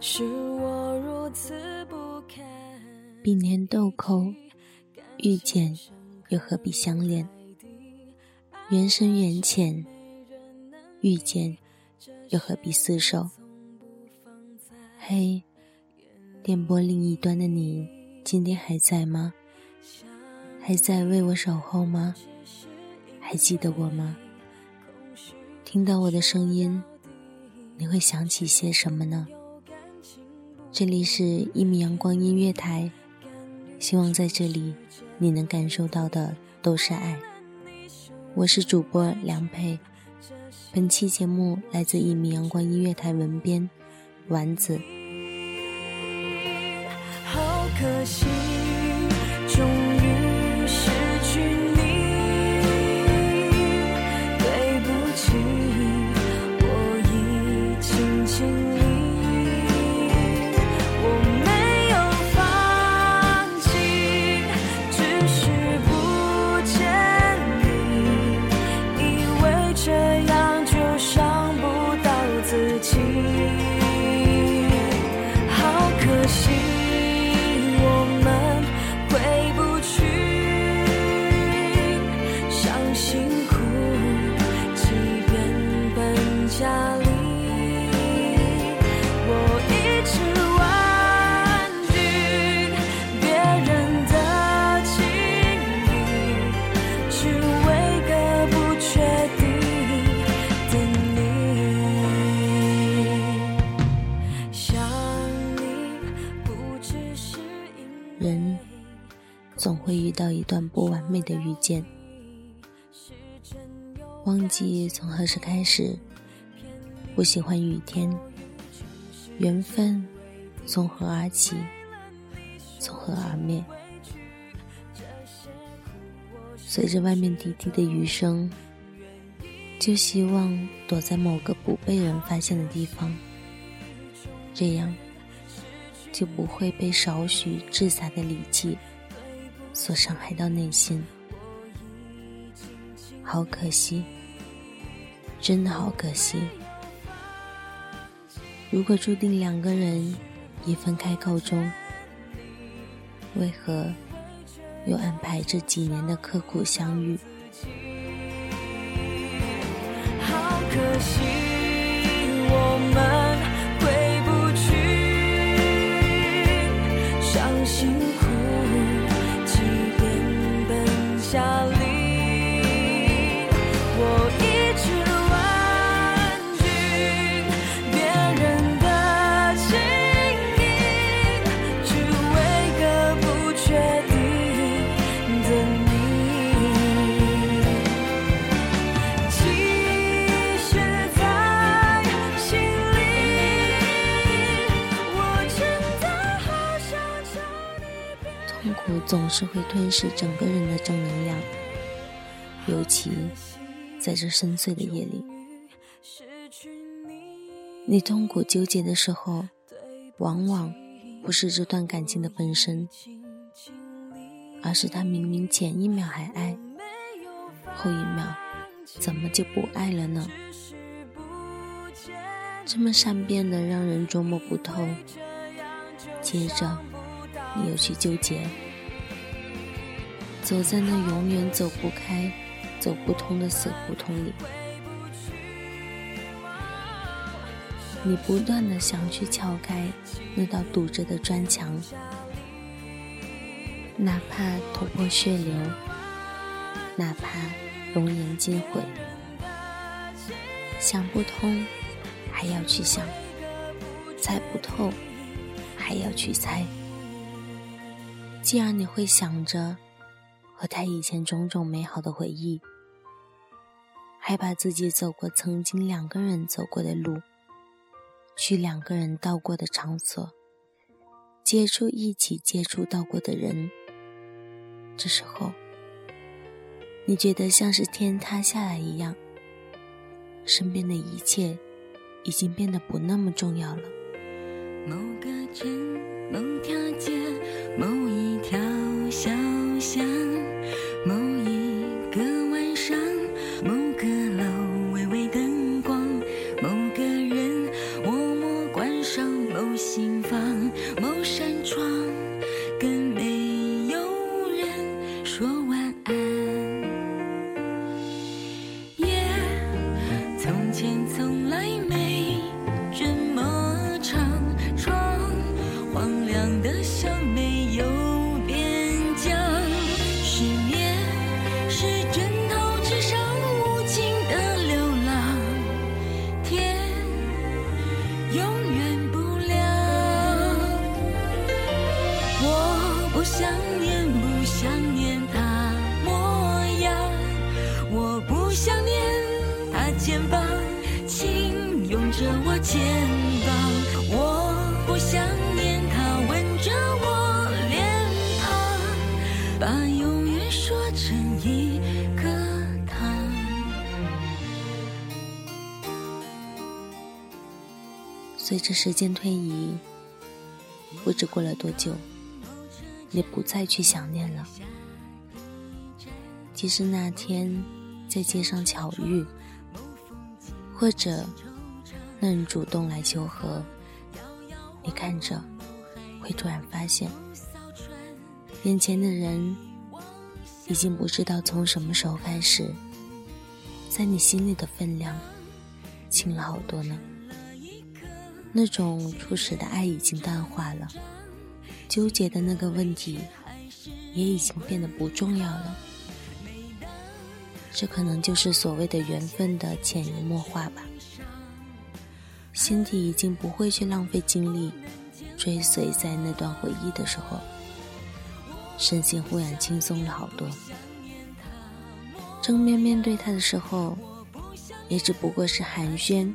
是我如此不堪。并联豆蔻，遇见又何必相恋？缘深缘浅，遇见又何必厮守？嘿，电波另一端的你，今天还在吗？还在为我守候吗？还记得我吗？听到我的声音，你会想起些什么呢？这里是一米阳光音乐台，希望在这里你能感受到的都是爱。我是主播梁佩，本期节目来自一米阳光音乐台文编丸子。好可惜，终于见，忘记从何时开始不喜欢雨天，缘分从何而起，从何而灭？随着外面滴滴的雨声，就希望躲在某个不被人发现的地方，这样就不会被少许掷洒的礼气所伤害到内心。好可惜，真的好可惜。如果注定两个人以分开告终，为何又安排这几年的刻苦相遇？好可惜，我们是会吞噬整个人的正能量，尤其在这深邃的夜里。你痛苦纠结的时候，往往不是这段感情的本身，而是他明明前一秒还爱，后一秒怎么就不爱了呢？这么善变的，让人捉摸不透。接着，你又去纠结，走在那永远走不开、走不通的死胡同里。你不断的想去撬开那道堵着的砖墙，哪怕头破血流，哪怕容颜尽毁，想不通。还要去想，猜不透，还要去猜。既然你会想着和他以前种种美好的回忆，还把自己走过曾经两个人走过的路，去两个人到过的场所，接触一起接触到过的人，这时候，你觉得像是天塌下来一样，身边的一切。已经变得不那么重要了。某个镇，某条街，某一条小巷，某把永远说成一个他。随着时间推移，不知过了多久，你不再去想念了。即使那天在街上巧遇。或者，那人主动来求和，你看着，会突然发现，眼前的人已经不知道从什么时候开始，在你心里的分量轻了好多呢。那种初始的爱已经淡化了，纠结的那个问题也已经变得不重要了。这可能就是所谓的缘分的潜移默化吧。心底已经不会去浪费精力追随在那段回忆的时候，身心忽然轻松了好多。正面面对他的时候，也只不过是寒暄、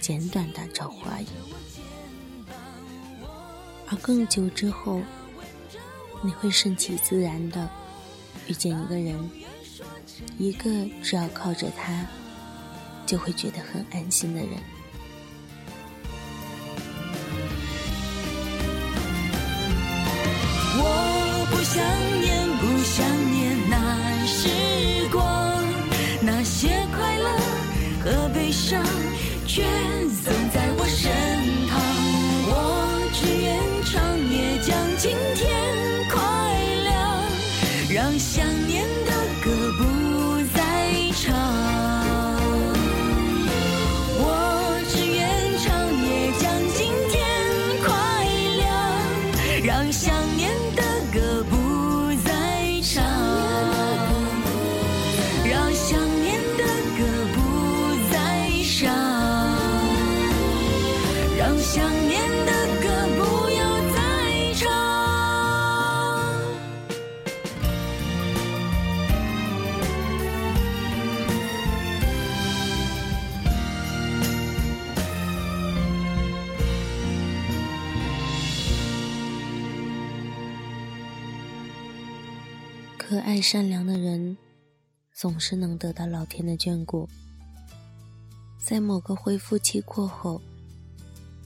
简短打招呼而已。而更久之后，你会顺其自然的遇见一个人。一个只要靠着他，就会觉得很安心的人。让想念的歌可爱善良的人，总是能得到老天的眷顾。在某个恢复期过后，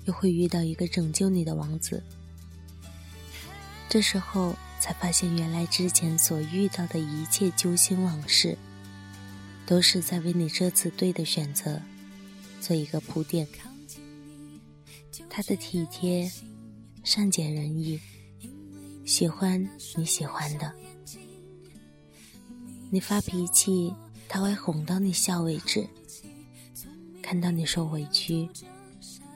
又会遇到一个拯救你的王子。这时候才发现，原来之前所遇到的一切揪心往事，都是在为你这次对的选择做一个铺垫。他的体贴、善解人意，喜欢你喜欢的。你发脾气，他会哄到你笑为止；看到你受委屈，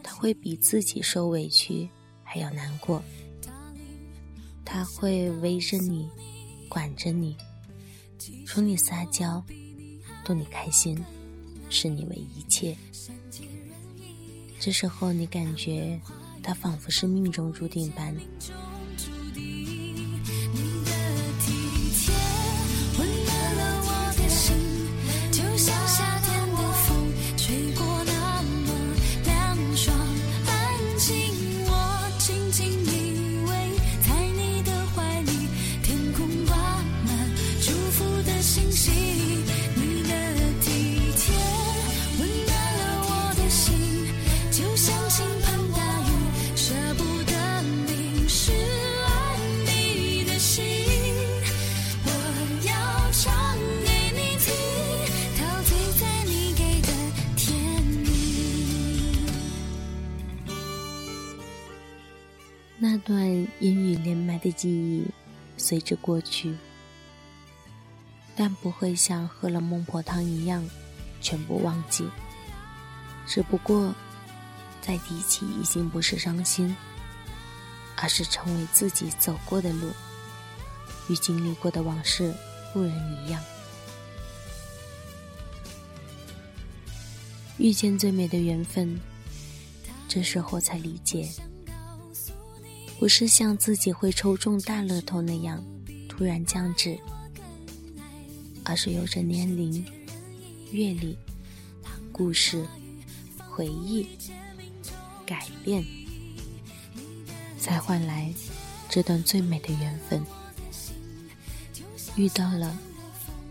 他会比自己受委屈还要难过。他会围着你，管着你，宠你撒娇，逗你开心，视你为一切。这时候，你感觉他仿佛是命中注定般。阴雨连埋的记忆随之过去，但不会像喝了孟婆汤一样全部忘记。只不过，再提起已经不是伤心，而是成为自己走过的路，与经历过的往事不忍一样。遇见最美的缘分，这时候才理解。不是像自己会抽中大乐透那样突然降至，而是有着年龄、阅历、故事、回忆改变，才换来这段最美的缘分。遇到了，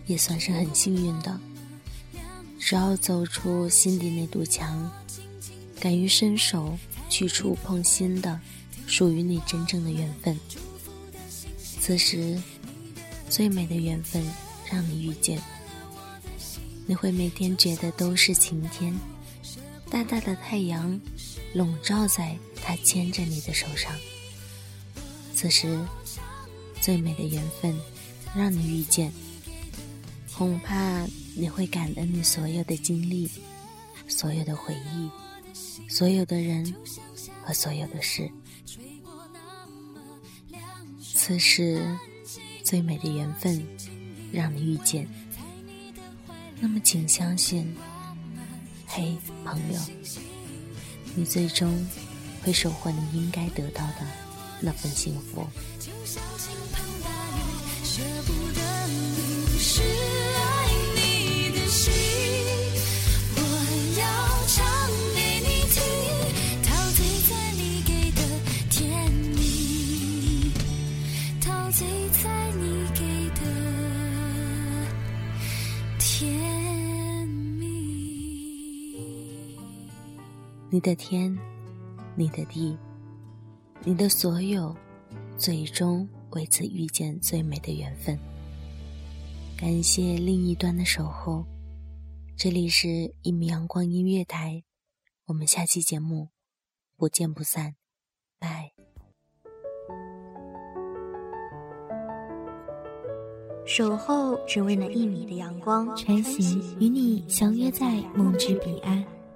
也算是很幸运的。只要走出心底那堵墙，敢于伸手去触碰新的。属于你真正的缘分。此时，最美的缘分让你遇见，你会每天觉得都是晴天，大大的太阳笼罩在他牵着你的手上。此时，最美的缘分让你遇见，恐怕你会感恩你所有的经历、所有的回忆、所有的人和所有的事。此时，最美的缘分让你遇见。那么，请相信，嘿，朋友，你最终会收获你应该得到的那份幸福。就小心碰大雨，舍不得淋湿你的天，你的地，你的所有，最终为此遇见最美的缘分。感谢另一端的守候，这里是《一米阳光音乐台》，我们下期节目不见不散，拜。守候只为那一米的阳光，穿行与你相约在梦之彼岸。